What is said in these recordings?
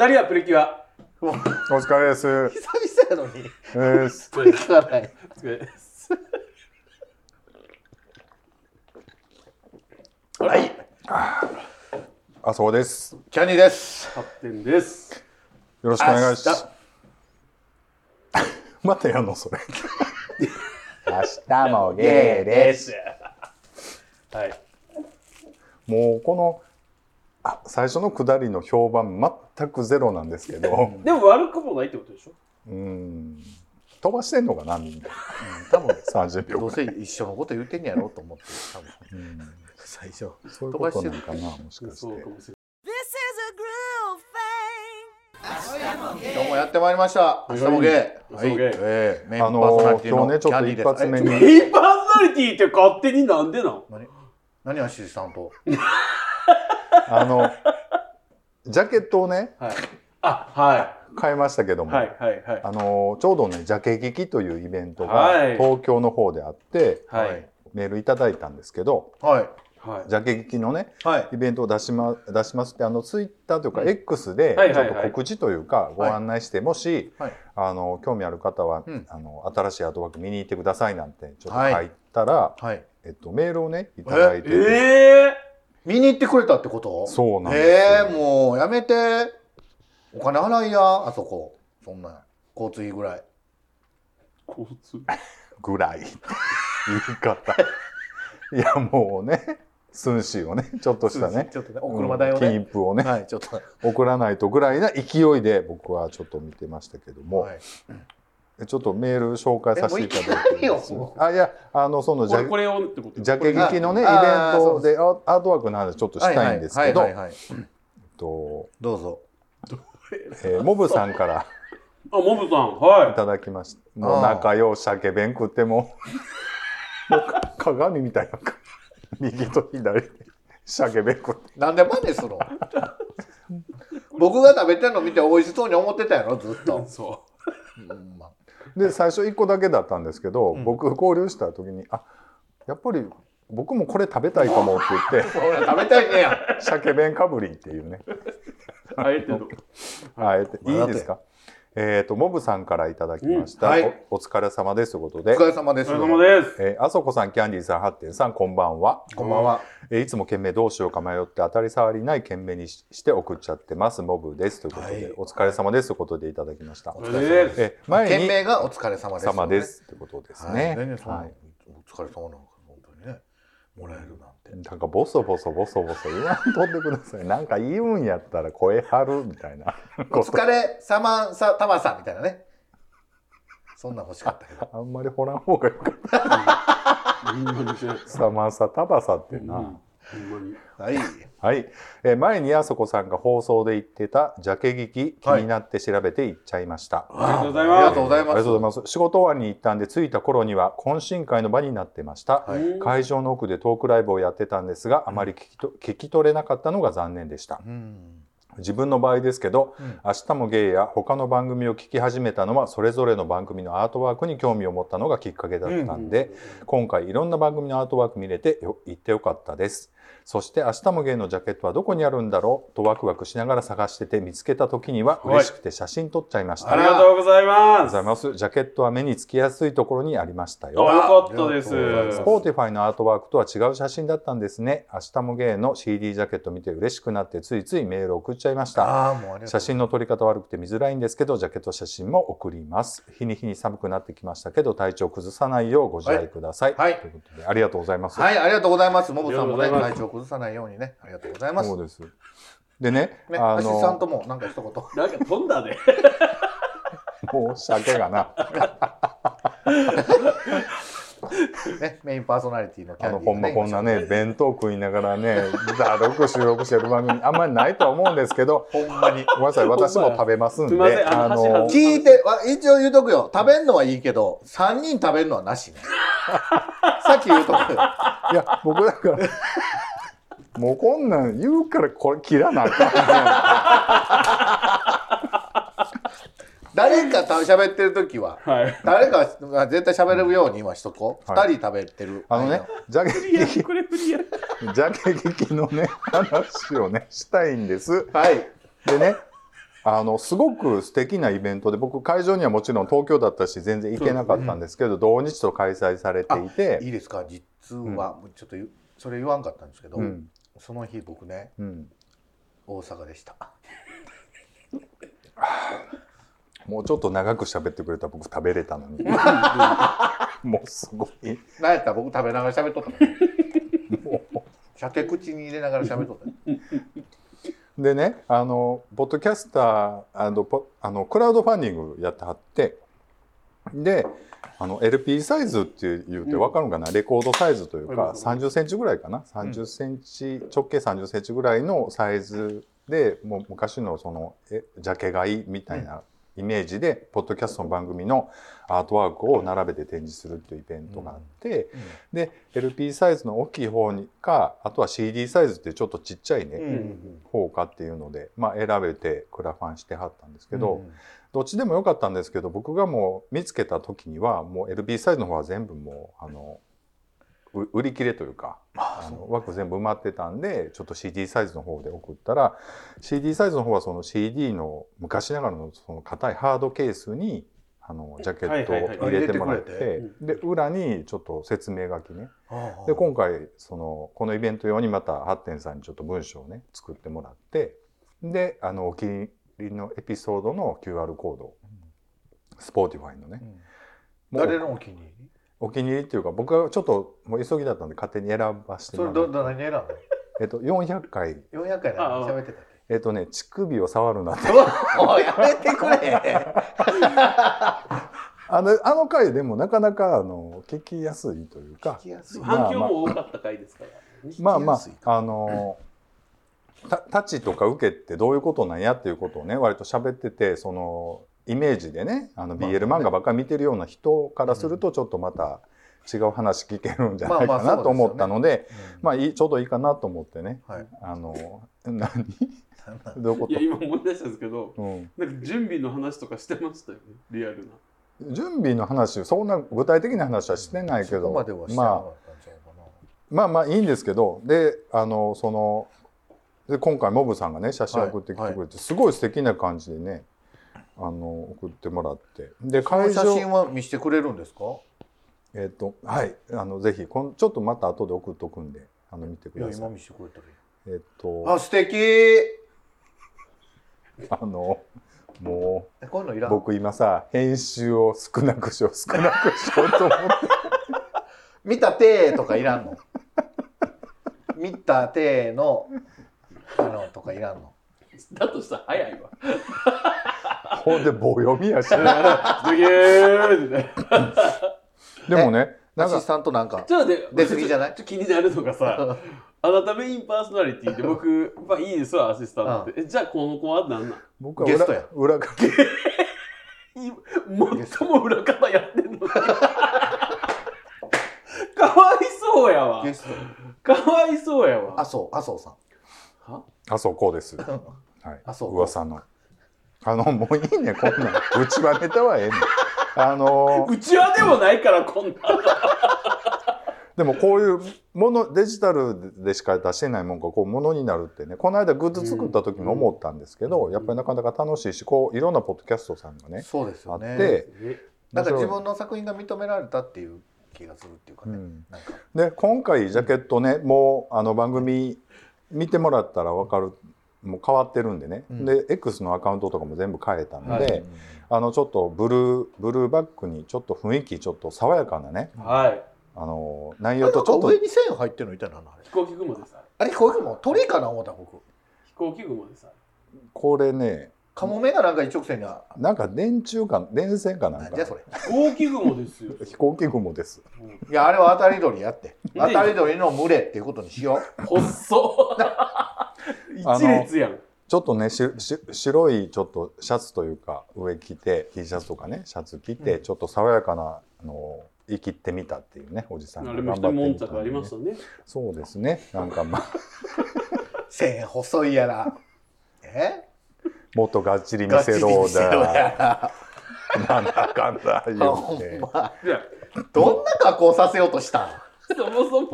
二人はプリキュア。お疲れです。久々やのに。です。お疲れ聞かない。です。はい。あそうです。キャニーです。発展です。よろしくお願いし明ます。またやんのそれ。明日もゲーです。はい。もうこのあ最初の下りの評判全くゼロなんですけど、でも悪くもないってことでしょ？うん飛ばしてんのかなみんな。多分三十秒どう。せ一緒のこと言ってんやろうと思って多分うん最初。そういうことなんかなもしかしてそうか。もしれ This is a groove thing. 今日もやってまいりました。明日もゲー。明日もゲーええメインパあーソナのリティの今日ねちょっと一発目に。メインパーソナリティって勝手になんでなん？何？何アシスタント。あのジャケットをねはい。あ、は買いましたけどい。も。はい。はい。はい。あのちょうどねジャケ劇というイベントがはい東京の方であって、はい。メールいただいたんですけどはい。はい。ジャケ劇のねはい。イベントを出し,、ま、出しますってあのツイッターというか X でちょっと告知というかご案内して、もし、はいあの興味ある方は、うんあの新しいアートワーク見に行ってくださいなんてちょっとはい書いたら、はい。えっと、メールをねいただいてて、ええ見に行ってくれたってこと？そうなんですよええもうやめて。お金払いや、あそこ。そんな。交通費ぐらい。交通。ぐらい言い方いやもうね寸志をねちょっとしたねちょっとね、お車代をうん金ね。符をね、はい、ちょっと。送らないとぐらいな勢いで僕はちょっと見てましたけども、はいちょっとメール紹介させていただいてあいやあのそのジャこれをってこと？ジャケ劇のねイベンあトでアアートワークの話ちょっとしたいんですけど。どうぞ。えーモブさんからあ、モブさん。い。はただきました。もう仲良う鮭弁食っても もうか鏡みたいな右と左で鮭弁食って。なんで真似するの僕が食べてるの見て美味しそうに思ってたやろ、ずっい。と。そう。んまで最初1個だけだったんですけど、うん僕交流した時にあやっぱり僕もこれ食べたいかもって言ってあほら食べたいねや。鮭弁かぶりっていうねう？あえての。あえていいですか？えっ、とモブさんからいただきました、うんはいおお疲れ様ですということおで疲れ様です。お疲れ様です。えーあそこさんキャンディーさんハッテンさんこんばんは、こんばんは。えーいつも件名どうしようか迷って当たり障りない件名にしして送っちゃってますモブですということで、はいお疲れ様ですということでいただきましたお疲れ様です。えー前件に名がお疲れ様です。様で。すということですはい。ね、はいお疲れ様なのか、本当にね。もらえるなんて。なんかボソボソボソボソ言わんとってください。なんか言うんやったら声張るみたいな おこと。疲れ様さ、たまさんみたいなね。そんなん欲しかったけど。あんまり掘らん方がよかった。サマサタバサってな。うんほんまに。はい。はい、えー前にあそこさんが放送で言ってたジャケ劇気になって調べて行っちゃいました。ありがとうございますありがとうございます。ありがとうございます。仕事終わりに行ったんで着いた頃には懇親会の場になってました。はいうん会場の奥でトークライブをやってたんですがあまり聞きと聞き取れなかったのが残念でした。うん。自分の場合ですけど、うん明日もゲイや他の番組を聞き始めたのはそれぞれの番組のアートワークに興味を持ったのがきっかけだったんで、今回いろんな番組のアートワーク見れてよ行ってよかったです。そして明日もゲイのジャケットはどこにあるんだろう？とワクワクしながら探してて見つけた時にははい嬉しくて写真撮っちゃいました。ありありががとうございとうます。ございます。ジャケットは目につきやすいところにありましたあ、よ。よかったです。 Spotify のアートワークとは違う写真だったんですね。明日もゲイの CD ジャケット見て嬉しくなってついついメールを送っちゃいました。ああ、もうありがとう。写真の撮り方悪くて見づらいんですけどジャケット写真も送ります日に日に寒くなってきましたけど体調崩さないようご自愛ください、はいということでありがとうございます、はい、ありがとうございます。モブさんもね、ありがとうございます体調崩さないようにね、ありがとうございます。ね、そうですでねアあシスタントのもなんか一言。なんか飛んだね。もう鮭がな ね、メインパーソナリティのキあャンディーがねのほんまこんなね弁当食いながらねだるく収録してる番組あんまりないとは思うんですけどほんまに。ごめんなさい私も食べますんすいまあんあの聞いて、わ一応言うとくよ。食べんのはいいけど、3人食べるのはなしね。さっき言うとくよ。いや僕だからもうこんなん言うからこれ切らなあかん 誰かと喋ってる時は、はい。誰かが絶対喋れるように今しとこう。はい二人食べてる。あのねジャケいや、これ無理や。ジャケ劇のね話をねしたいんです。はい。でねあのすごく素敵なイベントで僕会場にはもちろん東京だったし全然行けなかったんですけど同日と開催されていいていですか？実は、ちょっとそれ言わんかったんですけど、うんその日僕ねうん、大阪でした。もうちょっと長く喋ってくれたら僕食べれたのに。もうすごい。なんやったら僕食べながら喋っとったの。もう鮭口に入れながら喋っとった。のでねあのポッドキャスターあのポあのクラウドファンディングやってはってであの LP サイズって言うて分かるのかな、レコードサイズというかうん3 0センチぐらいかな？3 0センチ、直径3 0センチぐらいのサイズでもう昔のそのえジャケ買いみたいなイメージで、ポッドキャストの番組のアートワークを並べて展示するっていうイベントがあって、で LP サイズの大きい方にかあとは CD サイズってちょっとちっちゃいね、うん。方かっていうので、まあ、選べてクラファンしてはったんですけど、うんどっちでもよかったんですけど僕がもう見つけた時にはもう LB サイズの方は全部もうあのう売り切れというかああの枠全部埋まってたんでちょっと CD サイズの方で送ったら CD サイズの方はその CD の昔ながらのその硬いハードケースにあのジャケットを入れてもらってで裏にちょっと説明書きね。で今回そのこのイベント用にまたハッテンさんにちょっと文章をね作ってもらってであのお気に入りのエピソードの QR コード。 Spotify のね。うん。もう誰のお気に入り？お気に入りっていうか僕はちょっともう急ぎだったんで勝手に選ばせてそもらって。れどど何選んだえっと400回。400回ああ。喋ってたっえっとね乳首を触るなって。けおいやめてくれ。あのあの回でもなかなかあの聞きやすいというか。聞きやすい。反響も多かった回ですから。まあまああのたタチとか受けってどういうことなんやっていうことをね割と喋っててそのイメージでねあのまあ BL 漫画ばっかり見てるような人からするとちょっとまた違う話聞けるんじゃないかなと思ったのでうん。まあいいちょうどいいかなと思ってね。はい。あの 何？どういうこいや、今思い出したんですけど、と、うん、なんか準備の話とかしてましたよね、リアルな。準備の話そんな具体的な話はしてないけど。そこまあまあまあいいんですけど。であのそので今回モブさんがね写真送ってきてくれて、はいすごい素敵な感じでねあの送ってもらって。で会場写真は見せてくれるんですか？えっ、とはい。あのぜひこんちょっとまた後で送っとくんであの見てください。今見せてくれたらえっ、とあ素敵！あのもういうのいうらん僕今さ編集を少なくしよう少なくしようと思って。見たてとかいらんの？見たてのあのとかいらんの？だとしたら早いわ。ほんで棒読みやし。でもねなんかアシスタントなんかちょっと待って出過ぎじゃない？ちょっと気になるのがさ、あなたメインパーソナリティで僕、まあいいですわ、アシスタントって。えじゃあこの子は何なん僕はゲストや裏裏方い最も裏方やってんのに。かわいそうやわゲ。ストかわいそうやわ。麻生麻生さんは？あそうこうです。はい。あそう。噂の。あのもういいねこんなん。うちはネタはええねん。あの うちわでもないからこんなの。でもこういうものデジタルでしか出してないもんがこうものになるってね。この間グッズ作った時も思ったんですけど、うん。やっぱりなかなか楽しいしこういろんなポッドキャストさんがね、そうですよあっねてなんか自分の作品が認められたっていう気がするっていうかね、うんか。で今回ジャケットねもうあの番組見てもらったら分かる。もう変わってるんでね、うん。で X のアカウントとかも全部変えたので、はい。あのちょっとブルーブルーバックにちょっと雰囲気ちょっと爽やかなね。はい。あの内あ容とちょっと上に線入ってるのいたなあれ？飛行機雲です。あれこういうの鳥かな思った僕。飛行機雲です。これねカモメがなんか一直線にあなんか電柱か電線かなんか。なんじゃそれ。飛行機雲ですよ。飛行機雲です。いやあれは当たり鳥やって。で当たり鳥の群れっていうことにしよ細っ。一列やん。ちょっとねしし白いちょっとシャツというか上着て T シャツとかねシャツ着て、うん。ちょっと爽やかなあの生きてみたっていうねおじさんがあれも一頑張って悶着あみたんでねりましたね。そうですね。なんかまあ。う 線細いやらえ？もっとがっちり見せろリ見せろや。だ。ら なんだかんだ言ほうんてどんな加工させようとしたん？そもそも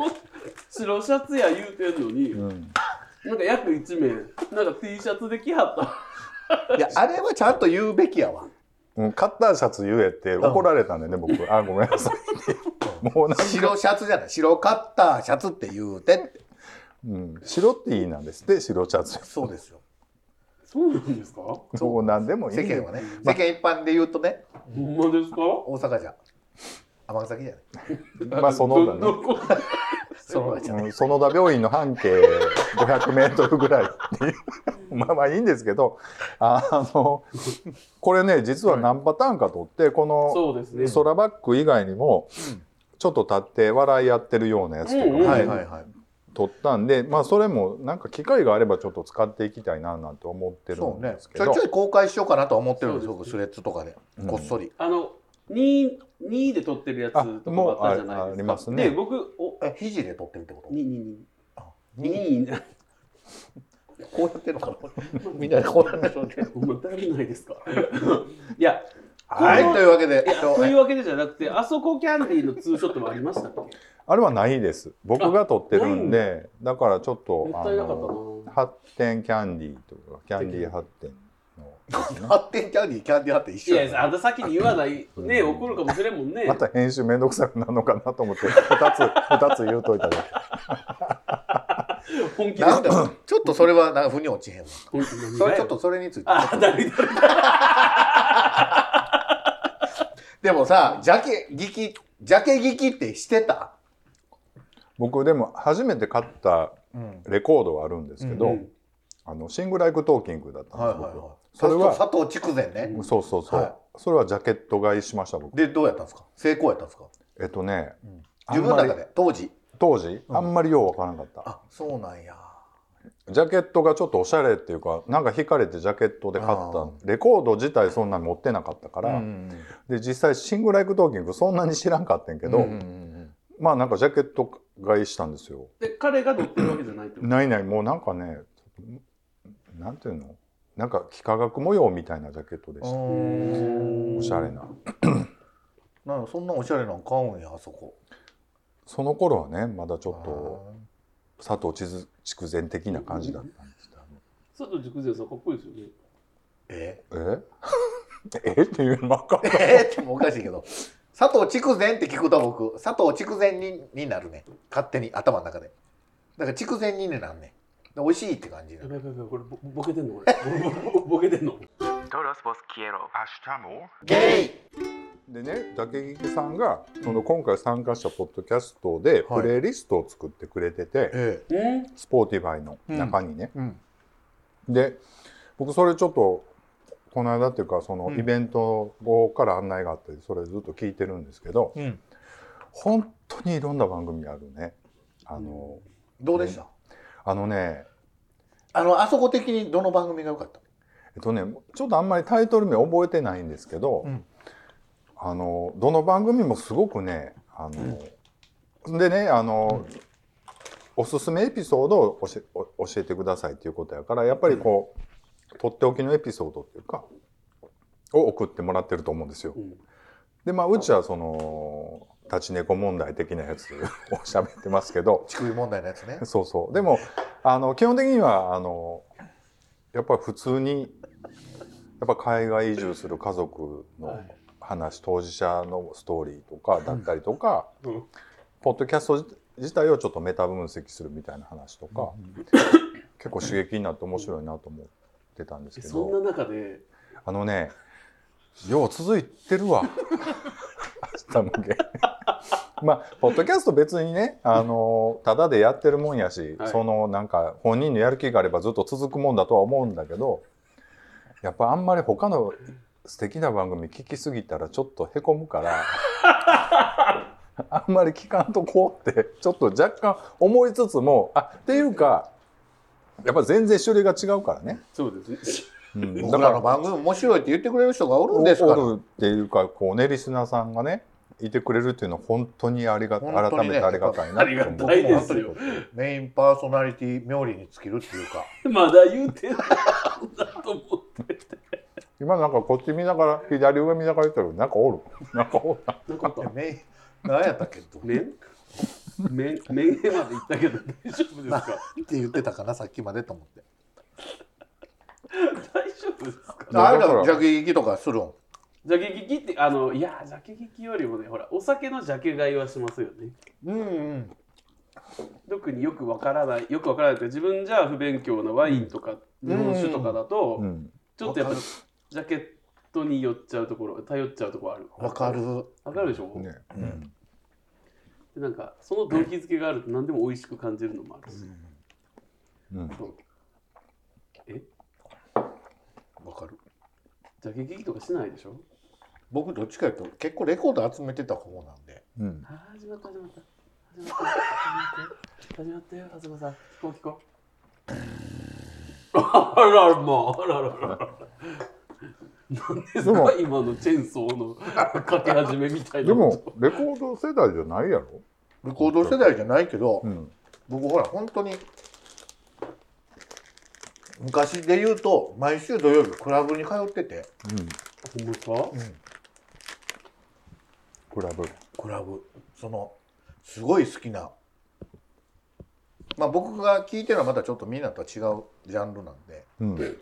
白シャツや言うてんのに、うん。なんか約1名、なんか T シャツで着はった。いやあれはちゃんと言うべきやわ。うんカッターシャツ言えって怒られたんでね、僕。あ、ごめんなさい。もうなんか、白シャツじゃない。白カッターシャツって言うてって。うん、白っていいなんですって、白シャツ。そうですよそうなんですか？そうなんでもいい。世間はね。世間一般で言うとね。ほんまですか？大阪じゃ。尼崎じゃない。まあ、その他ね。園田病院の半径500メートルぐらいっていう。まあまあいいんですけどあのこれね実は何パターンか取ってこのそうですね。空バック以外にもちょっと立って笑いやってるようなやつとか。うんう。んねはいはいはい取ったんでまあそれもなんか機会があればちょっと使っていきたいななんて思ってるんねですけど。ちょいちょい公開しようかなとは思ってるんです僕スレッズとかで。うん。こっそり。あの2位で撮ってるやつとかもあったじゃないですか。あもうあありますね。で僕おえ肘で撮ってるってこと？2 2あ2 2こうやってるのかな？みんなでこうやってるのだるないですか？いやはいというわけでというわけでじゃなくてあそこキャンディーのツーショットもありましたっけ？あれはないです。僕が撮ってるんでだ。からちょっとあの発展キャンディーとかキャンディー発展の。発展キャンディーキャンディーハット一いや緒やなあんた先に言わないね怒るかもしれんもんね。また編集めんどくさくなるのかなと思って2つ二つ言うといただ本気でな。んだちょっとそれはなんか腑に落ちへんわ。それちょっとそれについて。でもさジャケ聞きジャケ聞きってしてた？僕でも初めて買ったうん。レコードはあるんですけど、うんあの Sing Like Talking だったんです、はいはいはい。それは佐藤竹善ね。僕そうそうそう、はい。それはジャケット買いしました僕。でどうやったんですか？成功やったんですか？えっとね、自分の中で？当時？当時あんまりようわからなかった、あそうなんや。ジャケットがちょっとおしゃれっていうかなんか惹かれてジャケットで買ったレコード自体そんなに持ってなかったから、うんで実際 Sing Like Talking そんなに知らんかったんやけど、うんうんうんまあなんかジャケット買いしたんですよ。で彼が乗ってるわけじゃないってこと？ないないもうなんかねなんていうの？なんか幾何学模様みたいなジャケットでした。うんおしゃれな。なんかそんなおしゃれなん買うんやあそこ。その頃はねまだちょっと佐藤地図筑前的な感じだったんです佐藤筑前さんかっこいいですよね。え？え？え？っていうのばっかり え？ーってもおかしいけど佐藤筑前って聞くと僕佐藤筑前にになるね。勝手に頭の中で。だから筑前にねなんねで美味しいって感じなやのばいやばいやばいこれボボケてんのこれ。ボボボケてんの Todos vos quiero. ゲイ！でね竹菊さんがその今回参加したポッドキャストではい。プレイリストを作ってくれてて、えうん？ Spotify の中にね、えうん。で僕それちょっとこの間っていうかそのうん。イベント後から案内があってそれずっと聞いてるんですけどうん。本当にいろんな番組あるね。あの、どうでした？あのねあのあそこ的にどの番組が良かった？えっとねちょっとあんまりタイトル名覚えてないんですけど、うん。あのどの番組もすごくねあの、でねあの、おすすめエピソードを教えお教えてくださいっていうことやからやっぱりこう、とっておきのエピソードっていうかを送ってもらってると思うんですよ。うん。でまあうちはその立ち猫問題的なやつ を喋ってますけど。乳首問題のやつね。そうそう。でもあの基本的にはあのやっぱり普通にやっぱ海外移住する家族の話、当事者のストーリーとかだったりとか、うん。ポッドキャスト自体をちょっとメタ分析するみたいな話とか、結構刺激になって面白いなと思ってたんですけそんなど中で？あのねよう続いてるわ。明日向け。まあポッドキャスト別にねあのただでやってるもんやし、はい。そのなんか本人のやる気があればずっと続くもんだとは思うんだけどやっぱあんまり他の素敵な番組聞きすぎたらちょっとへこむから あんまり聞かんとこうってちょっと若干思いつつもあっていうかやっぱ全然種類が違うからね。そうです。ねうん。僕らの番組面白いって言ってくれる人がおるんですから。おるっていうかこうねリスナーさんがねいてくれるっていうのは本当にありがね。改めてありがたいな。ありがたいですよ。メインパーソナリティ冥利に尽きるっていうか。まだ言うてないだと思って。今なんかこっち見ながら左上見ながら言ったけどなんかおる。なんかおる。ななかったメイン何やったっけ？って麺麺麺へまで行ったけど大丈夫ですか？言ってたかなさっきまでと思って。大丈夫ですか？あれだから。らジャケ聞きとかするん？ジャケ聞きってあのいやジャケ聞きよりもねほらお酒のジャケ買いはしますよね。うんうん。特によくわからないよくわからないって自分じゃ不勉強なワインとか日本酒とかだと、うん。ちょっとやっぱジャケットに寄っちゃうところ頼っちゃうところある。わかる。わかるでしょ、ね。うんでなんかその動機づけがあると何でも美味しく感じるのもあるし、うん。そう。わかる。ジャケ聞きとかしないでしょ？僕どっちかというと結構レコード集めてた方なんで。うん。あー始まった始まった。始まった。始まったよ始まったよ東さん。聞こう聞こう。あららまああらららら何ですか今のチェーンソーのかけ始めみたいな。でもレコード世代じゃないやろ？レコード世代じゃないけど、うん。僕ほら本当に昔で言うと毎週土曜日クラブに通ってて、ほんまですかクラブ。クラブ。そのすごい好きな。まあ僕が聞いてるのはまたちょっとみんなとは違うジャンルなんで。うん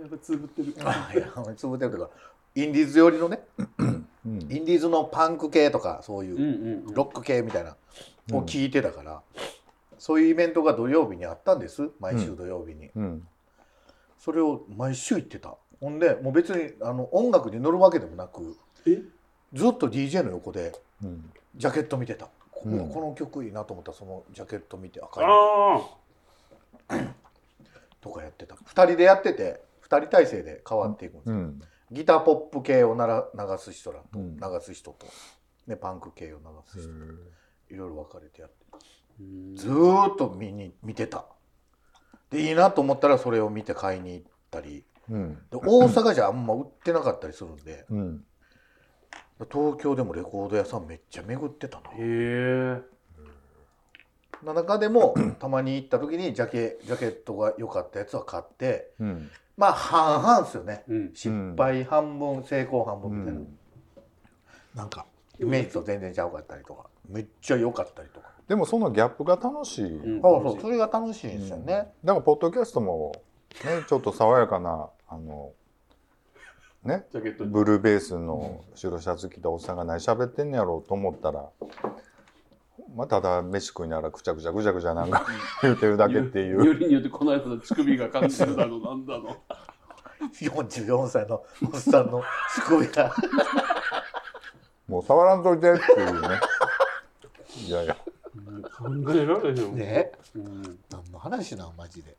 やっぱつぶってる。あいやつぶってるというかインディーズ寄りのねうん。インディーズのパンク系とかそういうロック系みたいなうん。を聞いてたから、そういうイベントが土曜日にあったんです。毎週土曜日に、うん。それを毎週行ってた。ほんでもう別にあの音楽に乗るわけでもなくえ？ずっと DJ の横でうん。ジャケット見てた。こ,、の曲いいなと思った。らそのジャケット見て赤いあとかやってた。2人でやってて2人体制で変わっていくんですよ、うん。ギターポップ系をなら流す人らと、うん。流す人と、ね、パンク系を流す人いろいろ分かれてやって。ーずーっと見に見てた。でいいなと思ったらそれを見て買いに行ったり。うん。で大阪じゃあんま売ってなかったりするんで。うん。東京でもレコード屋さんめっちゃ巡ってたなへえな中でも たまに行った時にジャケジャケットが良かったやつは買ってうん。まあ半々ですよね。うん。失敗半分成功半分みたいな、うん。なんか。イメージと全然ちゃうかったりとか。めっちゃ良かったりとか、でもそのギャップが楽しい、うん。そうそうそれが楽しいんですよね、だからポッドキャストもねちょっと爽やかなあのねジャケットブルーベースの白シャツ着たおっさんが何喋ってんねやろうと思ったら、まあ、ただ飯食いながらぐちゃぐちゃぐちゃぐちゃなんか言うてるだけっていう。よりによってこの間の乳首が感じるだのなんだの。44歳のおっさんのすごいなもう触らんといてっていうね。いやいや。うん考えられへんもん。ね。うん何の話なんマジで。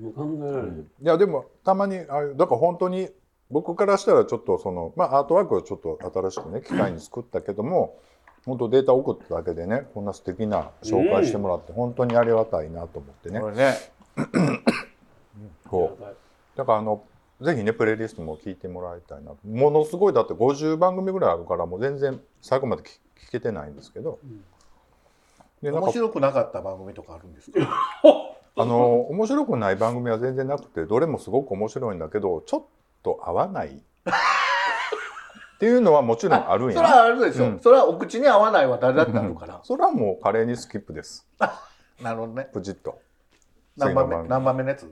もう考えられへん。いやでもたまにああいうだから本当に僕からしたらちょっとそのまあアートワークをちょっと新しくね機械に作ったけども本当データ送っただけでねこんな素敵な紹介してもらって本当にありがたいなと思ってね、これね。そう。だからあのぜひねプレイリストも聞いてもらいたいなものすごいだって50番組ぐらいあるからもう全然最後まで聞聞けてないんですけど、でなんか面白くなかった番組とかあるんですか？あの面白くない番組は全然なくてどれもすごく面白いんだけどちょっと合わないっていうのはもちろんあるんそれやはあるでしょ、うん。それはお口に合わないは誰だってあるから、それはもう華麗にスキップです。なるほどね。プチッと。何番目？何番目のやつ？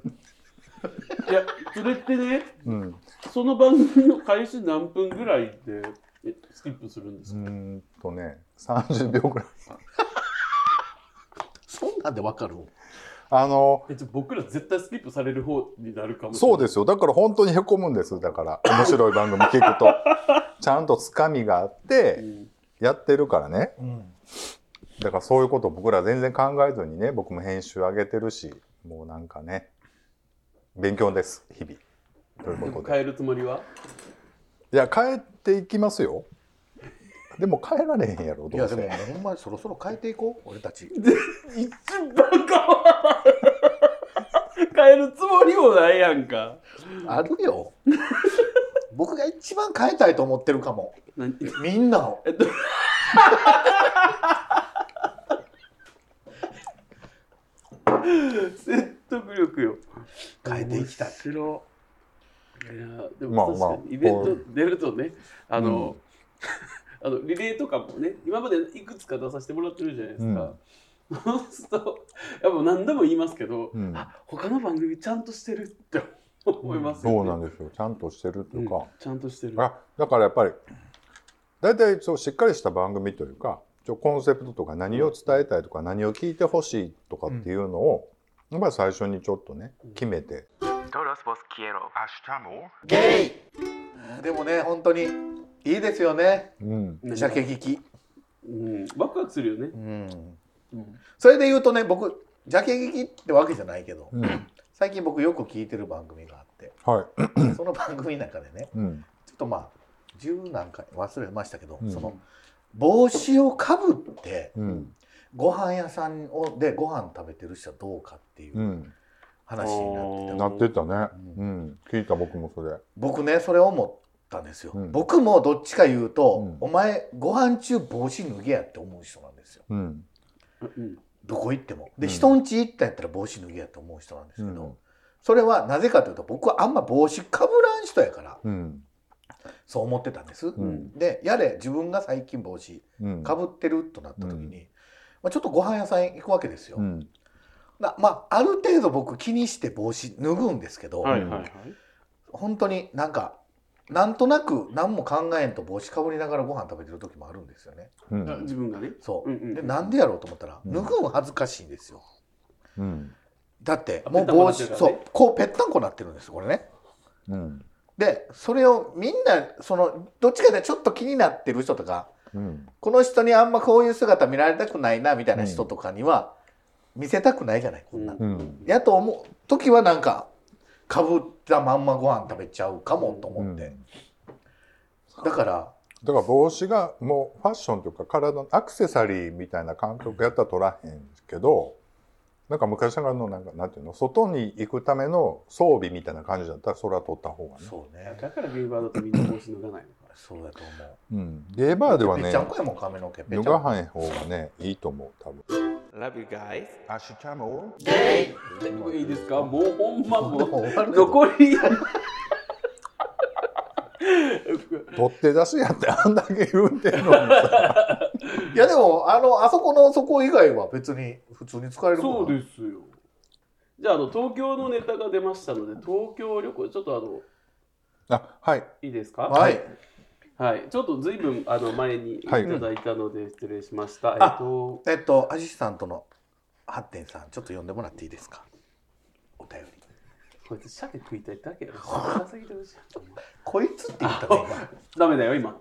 いやそれってねうん。その番組の開始何分ぐらいでえスキップするんですか、うーんとね30秒ぐらい。そんなんでわかるあのえじゃあ僕ら絶対スキップされる方になるかもしれない。そうですよ。だから本当にへこむんですだから面白い番組聞くと。ちゃんとつかみがあっうてん。やってるからね。うん。だからそういうこと僕ら全然考えずにね僕も編集上げてるしもうなんかね勉強です日々。ということで。変えるつもりは？いや帰っていきますよでも帰られへんやろどうせ。いやでもほんまにそろそろ変えていこう俺たち。一番かわ変えるつもりもないやんか。あるよ。僕が一番変えたいと思ってるかも。何みんなを。えっと 説得力よ。変えていきたい。い。いやでまあまあも確かにイベントこう。出るとねあの、あのリレーとかもね今までいくつか出させてもらってるじゃないですか、そうするとやっぱ何度も言いますけど、うん。あ他の番組ちゃんとしてるって思いますよね、そうなんですよ。ちゃんとしてるというか、うんちゃんとしてる。あだからやっぱり大体そうしっかりした番組というかちょコンセプトとか何を伝えたいとか何を聞いてほしいとかっていうのを、やっぱり最初にちょっとね決めて、でもね本当にいいですよね。うん。ジャケ聞き、うん、ワクワクするよね、うん、うんそれで言うとね僕ジャケ聞きってわけじゃないけど、うん。最近僕よく聞いてる番組があってはい、その番組の中でねうん。ちょっとまあ十何回忘れましたけど、うん。その帽子をかぶってうん。ご飯屋さんをでご飯食べてる人はどうかっていううん。話になってた、なってたね、うん、聞いた僕もそれ。僕ねそれ思ったんですよ、うん。僕もどっちか言うと、うん。お前ご飯中帽子脱げやって思う人なんですよ。うん。うんどこ行っても。で、うん。人ん家行ったんやったら帽子脱げやって思う人なんですけど、うん。それはなぜかというと僕はあんま帽子かぶらん人やからうん。そう思ってたんです、ん。でやれ自分が最近帽子うん。かぶってるとなった時に、うん。まあ、ちょっとご飯屋さん行くわけですよ、うん。なまあある程度僕気にして帽子脱ぐんですけど、はいはいはい。本当になんかなんとなく何も考えんと帽子かぶりながらご飯食べてる時もあるんですよね。うん。あ自分がね。そう、うんうんでなんでやろうと思ったらうん。脱ぐん恥ずかしいんですよ。うん。だってあもう帽子そう。こうぺったんこなってるんですこれね。うん。でそれをみんなそのどっちかでちょっと気になってる人とかうん。この人にあんまこういう姿見られたくないなみたいな人とかには見せたくないじゃないこんな。ん、うん。やと思う。時はなんかかぶったまんまご飯食べちゃうかもと思って、だからだから帽子がもうファッションというか体のアクセサリーみたいな感覚やったら取らへんけどなんか昔からのなんかなんていうの外に行くための装備みたいな感じだったらそれは取った方がね。そうね。だからゲイバーだとみんな帽子脱がないのかそうだと思う。ん、ゲーバーではねっちゃんこやもん髪の毛ぺっちゃんこ脱がない方がねいいと思う多分。Love you guys. アシチャモいいいですか？もうほんまももう 残り取って出しやってあんだけ言うてんのにさ。いやでもあのあそこのそこ以外は別に普通に使えるもんそうですよ。じゃああの東京のネタが出ましたので東京旅行ちょっとあのあはい。いいですか？はいはい、ちょっとずいぶんあの前にいたはいだいたので失礼しました。あえっと、えっとアシスタントのハッテンさんちょっと読んでもらっていいですか？お便りこいつ鮭食いたいだけ。こいつって言ったねダメだよ今。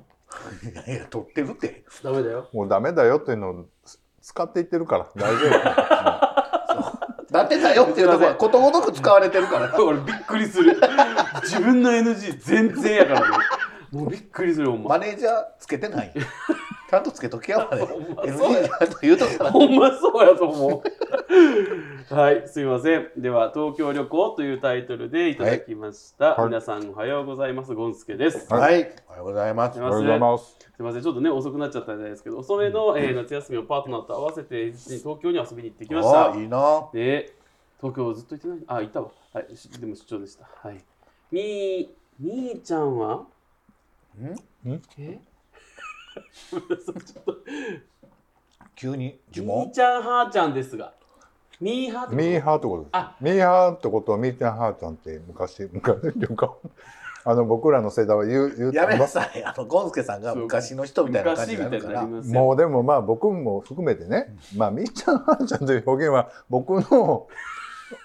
今いやいや取ってるってダメだよ。もうダメだよっていうのを使っていってるから大丈夫。だってだよっていうところはことごとく使われてるから 俺びっくりする。自分の NG 全然やからね。もうびっくりするほんま。マネージャーつけてないちゃんとつけときやわね ほんま NG そうやちゃんと言うとかなほんまそうやと思う。はい、すいません。では、東京旅行というタイトルでいただきました。はい皆さんおはようございます。ゴンスケです。はいはいおはようございますおはようございます。すみません、ちょっとね、遅くなっちゃったんですけど、遅めの、えー夏休みをパートナーと合わせて、東京に遊びに行ってきましたあ。いいなで、東京ずっと行ってないあ、行ったわ。はい、しでも出張でした。はい。みー、みーちゃんは？ん？え？ちょっと、急に呪みー文ちゃん、はーちゃんですが、ミーハーってこと？ミーハーってことです。あ。ミーハーってことはミーちゃんハーちゃんって昔昔っていうかあの僕らの世代は言う言うやめなさい。あのゴンスケさんが昔の人みたいな感じにになるから。もうでもまあ僕も含めてね、まあみーちゃんはーちゃんという表現は僕の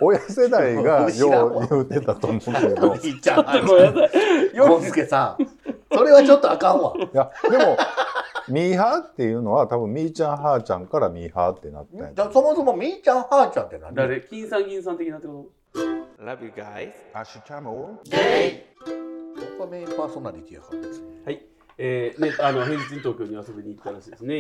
親世代がよう 言うてたと思うけど、いいいじゃん。ごめんなさい。ゴンスケさんそれはちょっとあかんわ。やでもミーハーっていうのは多分みーちゃんはーちゃんからミーハーってなったんやじゃあそもそもみーちゃんはーちゃんって何？誰金さん銀さん的なってこ Love you guys. アシチャモ僕はメインパーソナリティやから別にとはい。えーね、あの平日に東京に遊びに行ったらしいですね。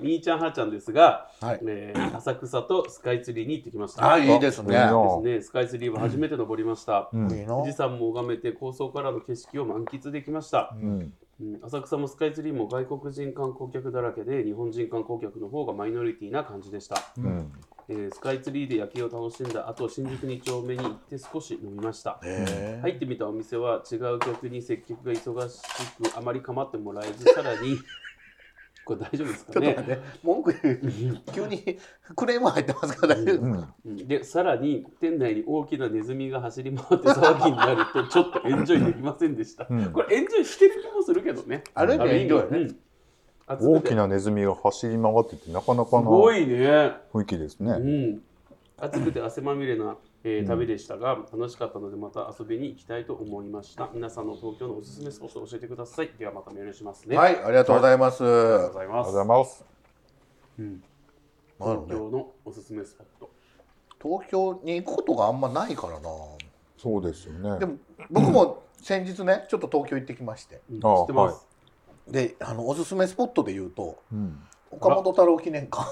みーちゃんはーちゃんですが、はい。えー浅草とスカイツリーに行ってきました。あいいですね。ですね、スカイツリーは初めて登りました。富士山も拝めて高層からの景色を満喫できました、うん。うん。浅草もスカイツリーも外国人観光客だらけで日本人観光客の方がマイノリティな感じでした、うんえースカイツリーで夜景を楽しんだ後新宿2丁目に行って少し飲みました。へ入ってみたお店は違う客に接客が忙しくあまり構ってもらえずさらに これ大丈夫ですちょかねっと待って文句言う急にクレーム入ってますから大丈夫うんうん。でさらに店内に大きなネズミが走り回って騒ぎになるとちょっとエンジョイできませんでした、うん。これエンジョイしてる気もするけどね。ある意味エンジョイね。うん大きなネズミが走り回っててなかなかなすごいね雰囲気ですね。うん、暑くて汗まみれな、えーうん旅でしたが、楽しかったのでまた遊びに行きたいと思いました。皆さんの東京のおすすめスポットを教えてください。ではまたメールしますね。、はいいありがとうございます、ありがとうございます。ありがとうございます。うん、なるほどね東京のおすすめスポット。東京に行くことがあんまないからなそうですよね。でも僕も先日ねちょっと東京行ってきましてうん知あってます。であのおすすめスポットで言うとうん、岡本太郎記念館。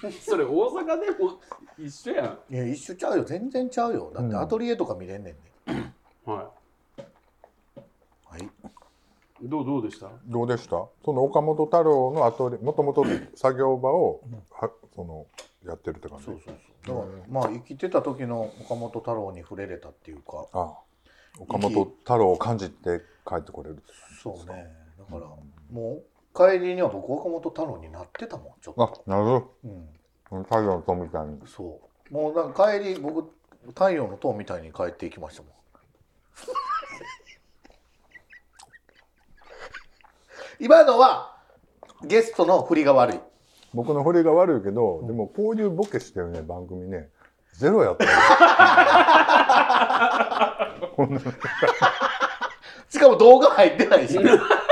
それ大阪でも一緒やん。いや一緒ちゃうよ。全然ちゃうよ。だってうん。アトリエとか見れんねんね、ははい。い。どうどうでした？どうでした？その岡本太郎のアトリもともと作業場をはそのやってるって感じ？そうそうそう。だからまあ生きてた時の岡本太郎に触れれたっていうか。あ岡本太郎を感じて帰ってこれるってそうね。だからもう帰りには僕岡本太郎になってたもんちょっあと、なるほうん、ど太陽の塔みたいに。そう。もうなんか帰り僕太陽の塔みたいに帰っていきましたもん。今のはゲストの振りが悪い。僕の振りが悪いけど、でもこういうボケしてるね番組ね。ゼロやった しかも動画入ってないし、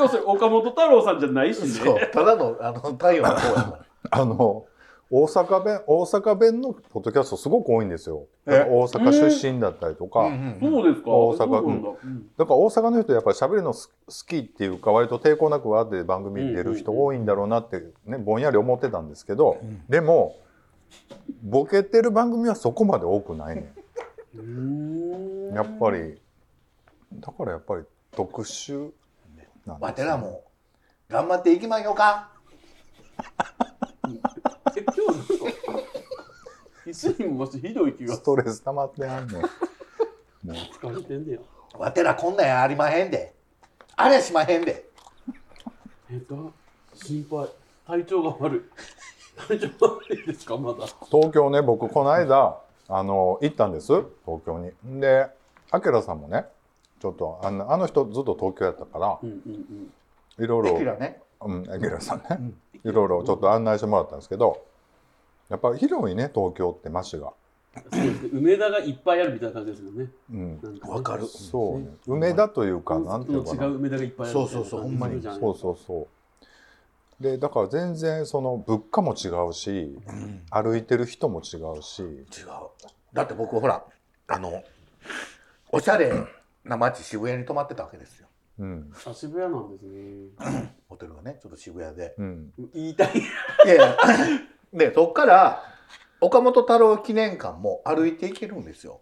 岡本太郎さんじゃないしね。ただのあの太陽の塔やから。あの大阪弁大阪弁のポッドキャストすごく多いんですよ。え？大阪出身だったりとか、そうですか？大阪そうなんだ。うん。だから大阪の人やっぱり喋るのす好きっていうか割と抵抗なくわーって番組に出る人多いんだろうなってねぼんやり思ってたんですけど、でもボケてる番組はそこまで多くないね。やっぱりだからやっぱり特殊わてらも頑張っていきましょうかえ今日なん。か一緒にもしひどい気が。ストレス溜まってあんねん。もう。疲れてんねや。わてらこんなんやありまへんで。あれしまへんで。えっと心配。体調が悪い。体調悪いですかまだ。東京ね僕この間あの行ったんです。東京に。であけらさんもねちょっとあのあの人ずっと東京やったからうんうんうん。いろいろテキラね。うん、アキラさんね、いろいろちょっと案内してもらったんですけど、やっぱ広いね、東京って街が。そうですね。梅田がいっぱいあるみたいな感じですもんね。うん、かる。そうね、梅田というか、なんていう違う。梅田がいっぱいあるそうそうそうほんまに。そうそうそう。で、だから全然その物価も違うし、歩いてる人も違うし、違う。だって僕ほらあのおしゃれな街渋谷に泊まってたわけですよ。うん、あ渋谷なんですね。ホテルがねちょっと渋谷で。うん、言いたい。いやいや。でそっから岡本太郎記念館も歩いて行けるんですよ。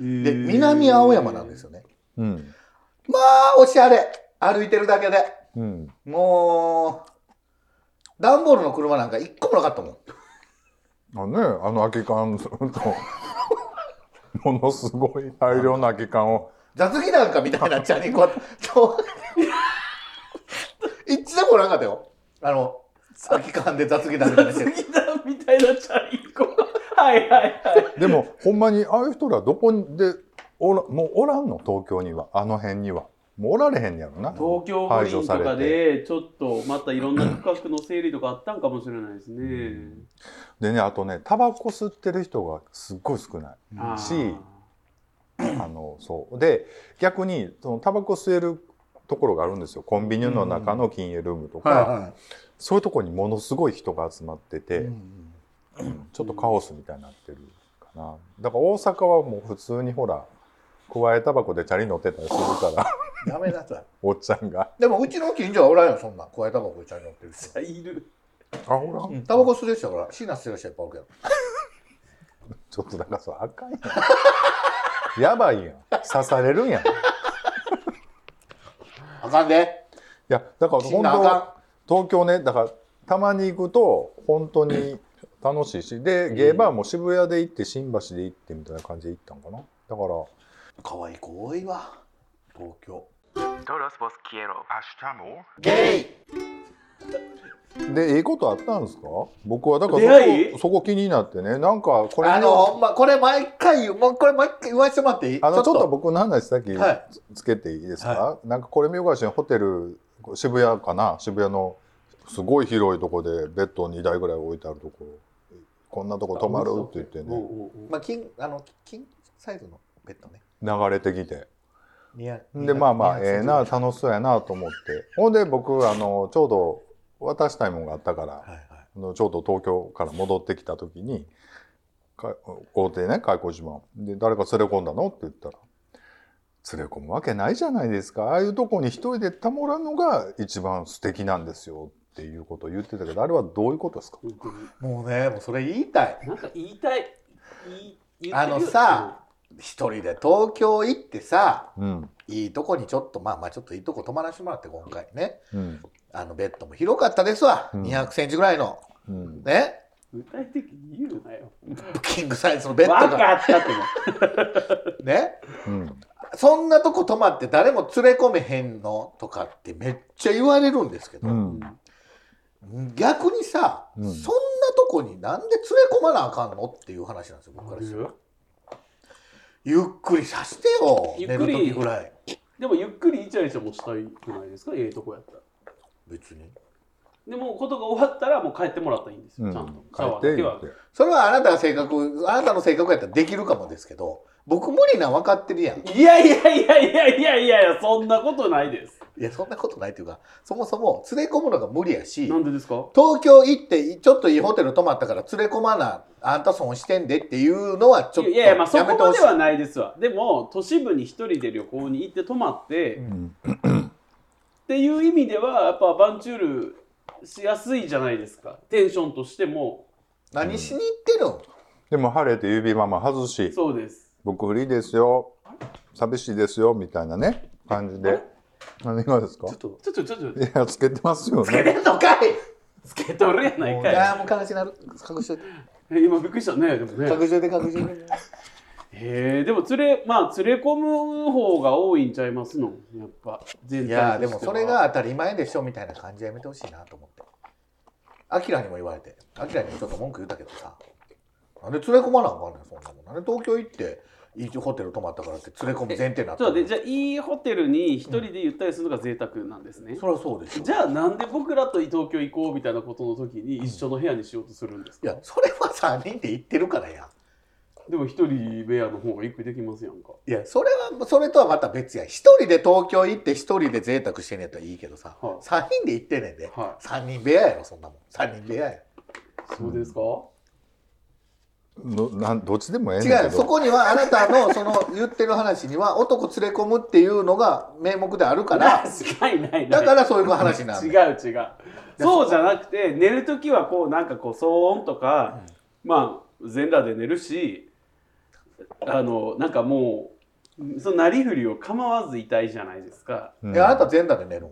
で南青山なんですよね。うん、まあおしゃれ。歩いてるだけで。うん。もう段ボールの車なんか一個もなかったもん。あね、あの空き缶と、ものすごい大量の空き缶を、雑技なんかみたいなチャリンコ一度もなかったよ。あの空き缶で雑技なんかしてるギターみたいなチャリンコはいはいはい。でもほんまにああいう人らどこでおらもうおらんの？東京には。あの辺には。もうおられへんやろな。東京五輪とかでちょっとまたいろんな区画の整理とかあったんかもしれないですね。でねあとねタバコ吸ってる人がすっごい少ないしあのそう。で逆にそのタバコ吸えるところがあるんですよ。コンビニの中の禁煙ルームとか、はそういうところにものすごい人が集まってて、い、うん。ちょっとカオスみたいになってるかな。だから大阪はもう普通にほら加えタバコでチャリ乗ってたりするから。やめなさい。おっちゃんが。でもうちの近所はおらんよそんな加えタバコでチャリ乗ってる人。いる。あほら、うん。タバコ吸う人だからシーナ吸う人いっぱいおる ちょっとだからそれあかんやんやばいやん。刺されるんやん。あかんで。やだから本当東京ねだからたまに行くと本当に楽しいし。でゲーバーも渋谷で行って新橋で行ってみたいな感じで行ったんかな。だから。可愛い子多いわ。東京。Todos vos quiero. ゲイでいいことあったんですか？僕はだからそこそこ気になってね。なんかこれあのほんまこれ毎回もうこれ毎回言わせてもらっていい？あのちょっと。僕の話さっきはい。つつけていいですか、なんかこれ見よがしにホテル渋谷かな？渋谷のすごい広いとこでベッド2台ぐらい置いてあるとこ。こんなとこ泊まるって言ってね。まあ、キンあのキンサイズのベッドね。流れてきて。でまあまあええなはい楽しそうやなと思って。ほんで僕あのちょうど渡したいもんがあったからはいあのちょうど東京から戻ってきた時にか大手ね開港島。で誰か連れ込んだの？って言ったら連れ込むわけないじゃないですか。ああいうとこに一人でたもらうのが一番素敵なんですよっていうことを言ってたけどあれはどういうことですか？もうねもうそれ言いたい。なんか言いたい。あのさ一人で東京行ってさうん。いいとこにちょっとまあまあちょっといいとこ泊まらせてもらって今回ね。うん。あのベッドも広かったですわ、うん。200センチぐらいの。うん。ね？具体的に言うなよ。キングサイズのベッ分ドが。かったってもね？うん。そんなとこ泊まって誰も連れ込めへんのとかってめっちゃ言われるんですけど、うん。逆にさ、うん。そんなとこになんで連れ込まなあかんのっていう話なんですよ僕からしたらゆっくりさせてよゆっくり。寝る時ぐらい。でもゆっくりイチャイチャもしたいくないですかええとこやったら。別に。でもことが終わったらもう帰ってもらったらいいんですよ、うん。ちゃんと。シ帰ャワーだけは。それはあなたが性格あなたの性格やったらできるかもですけど僕無理なん分かってるやん。いやいやいやいやいやいやそんなことないですいやそんなことないっていうかそもそも連れ込むのが無理やしなんでですか？東京行ってちょっといいホテル泊まったから連れ込まなあんた損してんでっていうのはちょっといやいやまあそこまではないですわ。でも都市部に一人で旅行に行って泊まって、うん。っていう意味ではやっぱアバンチュールしやすいじゃないですか。テンションとしても。何しに行ってるん？でも晴れて指輪も外し。そうです。僕フリーですよ。寂しいですよ。みたいなね。感じで何がですか？ちょっとちょっとちょっと。いやつけてますよつけねてんのかい！つけとるやないかい。いやもう悲しなる。隠しといて。え今びっくりしたねでもね。隠しといて隠しといて。へえでも連れまあ連れ込む方が多いんちゃいますの？やっぱ全い体やでもとしては。それが当たり前でしょみたいな感じやめてほしいなと思って。アキラにも言われて。アキラにもちょっと文句言ったけどさ。なんで連れ込まなあかんねんそんなもん。なんで東京行っていいホテル泊まったからって連れ込む前提になってじゃあいいホテルに一人でゆったりするのが贅沢なんですね、そりゃそうでしょじゃあなんで僕らと東京行こうみたいなことの時に一緒の部屋にしようとするんですか、いやそれは3人で行ってるからや。でも一人部屋の方がゆっくりできますやんか。いやそれはそれとはまた別や。一人で東京行って一人で贅沢してんねやったらいいけどさ、はい。3人で行ってんねんで、は3人部屋やろそんなもん。3人部屋や。そうですか、のなんどっちでもええ違うけど。よ。そこにはあなたの その言ってる話には男連れ込むっていうのが名目であるから。ないないな。いだからそういう話なん違うだ違う。そう。じゃなくて寝る時はこうなんかこう騒音とか、まあ全裸で寝るしあのなんかもうそのなりふりを構わずいたいじゃないですか。うん。いやあなた全裸で寝るん。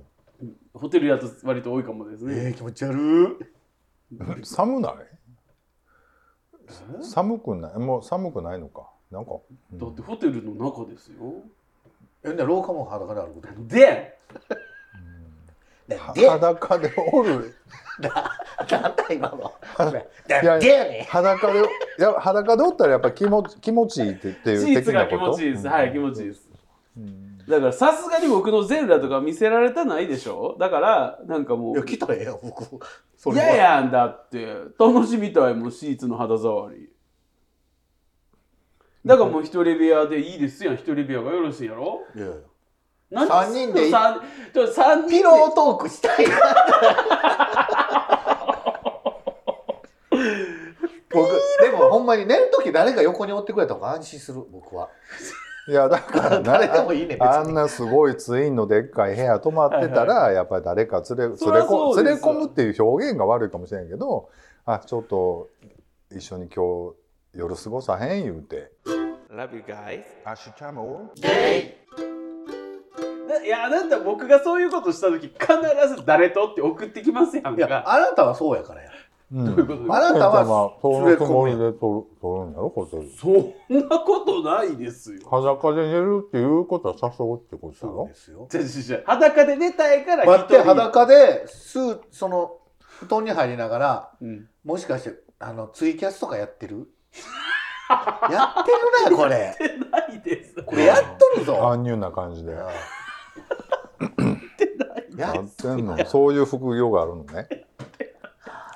ホテルやと割と多いかもですね、えー、気持ち悪い。寒ない？寒くない？もう寒くないのか。なんか、うん。だってホテルの中ですよ。えね廊下も裸で歩くとはで裸でおる。な んだ今のいや裸でいや裸でおったらやっぱ気持ち気持ちいいってっていうシーツが気的なこと持ちいいです、はい気持ちいいです。うんだからさすがに僕の全裸とか見せられたないでしょ？だからなんかもいうや来たらええやん僕。それ嫌はやんだって。楽しみたいもんシーツの肌触り。だからもう一人部屋でいいですやん一人部屋が。よろしいやろ？いやいや。何三人でいい。人でピロートークしたいな。僕でもほんまに寝る時誰か横におってくれた方が安心する僕はいやだからな誰でもいいねあんなすごいツインのでっかい部屋泊まってたら、やっぱり誰か連れ連れ連れ込むっていう表現が悪いかもしれんけどあちょっと一緒に今日夜過ごさへん言うて。Love you guys. アシュチャムいやだって僕がそういうことした時必ず誰とって送ってきますやんいやかあなたはそうやからやうん。どういうことあなたはそのつもりで撮る撮るんやろホテル。そんなことないですよ。裸で寝るっていうことは誘うってことだそうろですよ。違う違う違う裸で寝たいから待って裸でスーその布団に入りながらうん。もしかしてあのツイキャスとかやってる？やってるなこれ。ないです。これやっとるぞ。安入な感じで。ややってんの？そういう副業があるのね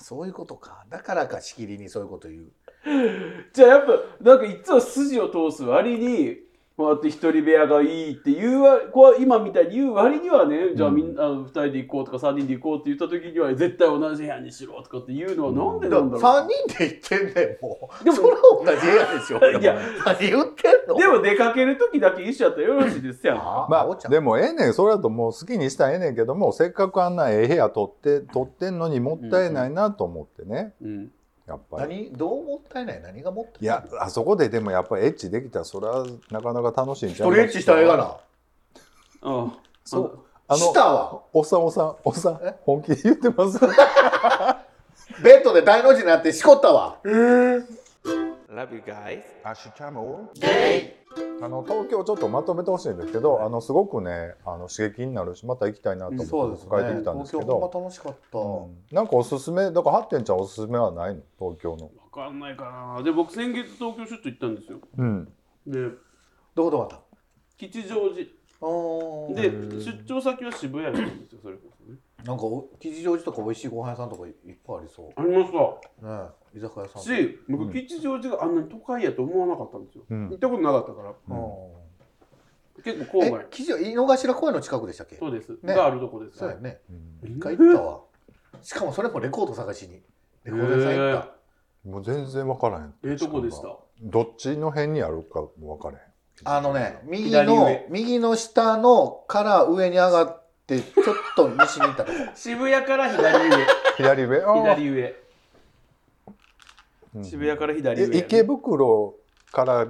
そういうことか。だからかしきりにそういうこと言う。じゃあやっぱなんかいつも筋を通す割にこうやって一人部屋がいいっていうわこう今みたいに言う割にはねじゃあみんな二人で行こうとか三人で行こうって言った時には絶対同じ部屋にしろとかっていうのはなんでだなんだろう。3人で行ってんねんもう。でもそれは同じ部屋でしょいや。何言ってんの？でも出かける時だけ一緒やったらよろしいですやん。あまおちゃんあでもええねんそれだともう好きにしたらええねんけどもせっかくあんなええ部屋取って取ってんのにもったいないなと思ってね。うんやっぱり。何？どうもったいない。何がもったいない？いやあそこででもやっぱりエッチできたらそれはなかなか楽しいんちゃうストレッチしたらええがな。ああそう。あのしたわ。おっさんおっさんおっさんえ？本気で言ってます？ベッドで大の字になってしこったわ Love you guys. あの東京ちょっとまとめてほしいんですけどあのすごくねあの刺激になるしまた行きたいなとそうです思って書いてきたんですけ東京ほんど、ま楽しかった、うん。なんかおすすめだからハッテンちゃんおすすめはないの？東京の。分かんないかな。で僕先月東京出張行ったんですよ。うん。でどこどこだっ吉祥寺。たおー。で出張先は渋谷なんですよそれこそね。なんかお吉祥寺とか美味しいご飯屋さんとかいっぱいありそありました。うね居酒屋さんし僕吉祥寺があんなに都会やと思わなかったんですよ、うん。行ったことなかったから。うん。結構郊え外吉祥井の頭公園の近くでしたっけ？そうです、ね。があるとこですそうやね。うん。一回行ったわ。しかもそれもレコード探しに。レコード屋さん行った。もう全然分からへん。ええとこでした？どっちの辺にあるかも分からへん。あのね右左の上。右の下のから上に上がってちょっと西に行ったとこ。渋谷から左上。左上？左上。うん渋谷から左上え池袋から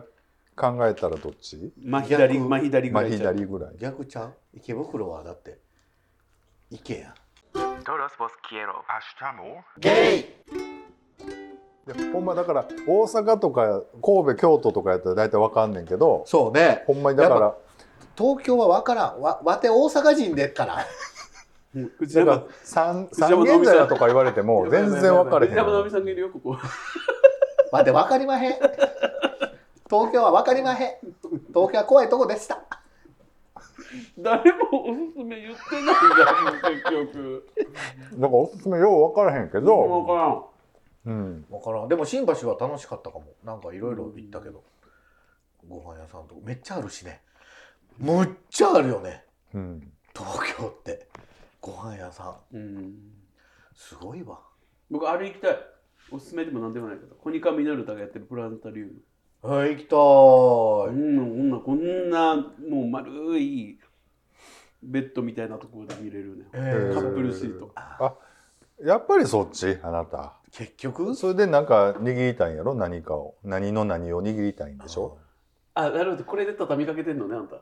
考えたらどっち？真左逆？真左ぐ真らいちゃう。左ぐらい。逆ちゃう？池袋はだって池や.ゲイ！いやほんまだから大阪とか神戸京都とかやったら大体分かんねんけどそうね。ほんまにだかやら東京は分からん。わわて大阪人でっからだか三三軒茶屋とか言われても全然分かれへん。藤山直美さんがいるよここ。待って分かりまへん。東京は分かりまへん。東京は怖いとこでした。誰もおすすめ言ってないじゃん結局。だからおすすめよう分からへんけ分ど、からん。うん、分からん。でも新橋は楽しかったかも。なんかいろいろ行ったけど、ご飯屋さんとか。めっちゃあるしね。むっちゃあるよね。うん、東京ってご飯屋さん。うん。すごいわ。僕あれ行きたい。おすすめでもなんでもないけど。コニカミノルタがやってるプラネタリウム。はい行きたい。んなこんなこんなもう丸いベッドみたいなところで見れるね。えカップルシート。やっぱりそっち？あなた。結局？それでなんか握りたいんやろ？何かを。何の何を握りたいんでしょ、あなるほど。これで畳みかけてんのねあんた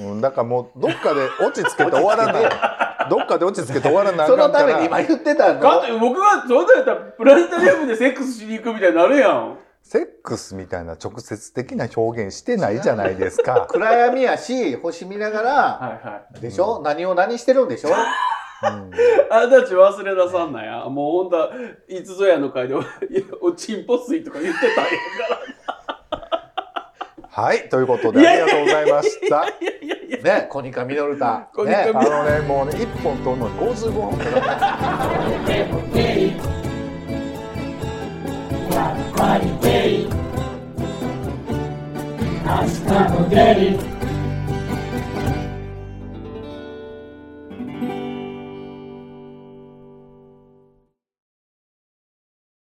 うん、だからもうどっかでオチつけて終わらない。どっかでオチつけて終わらないそのために今言ってたの。だって僕がそうだったらプラネタリウムでセックスしに行くみたいになるやん。セックスみたいな直接的な表現してないじゃないですか。暗闇やし星見ながらはいはい。でしょ、何を何してるんでしょ？うん。あんたち忘れ出さんなや。もうほんといつぞやの会でいやおちんぽ水とか言ってたんやからはい、ということでありがとうございました。ねコニカミノルタねあのね、もうね、1本取るのに55分かかった。Hasta Spaghetti.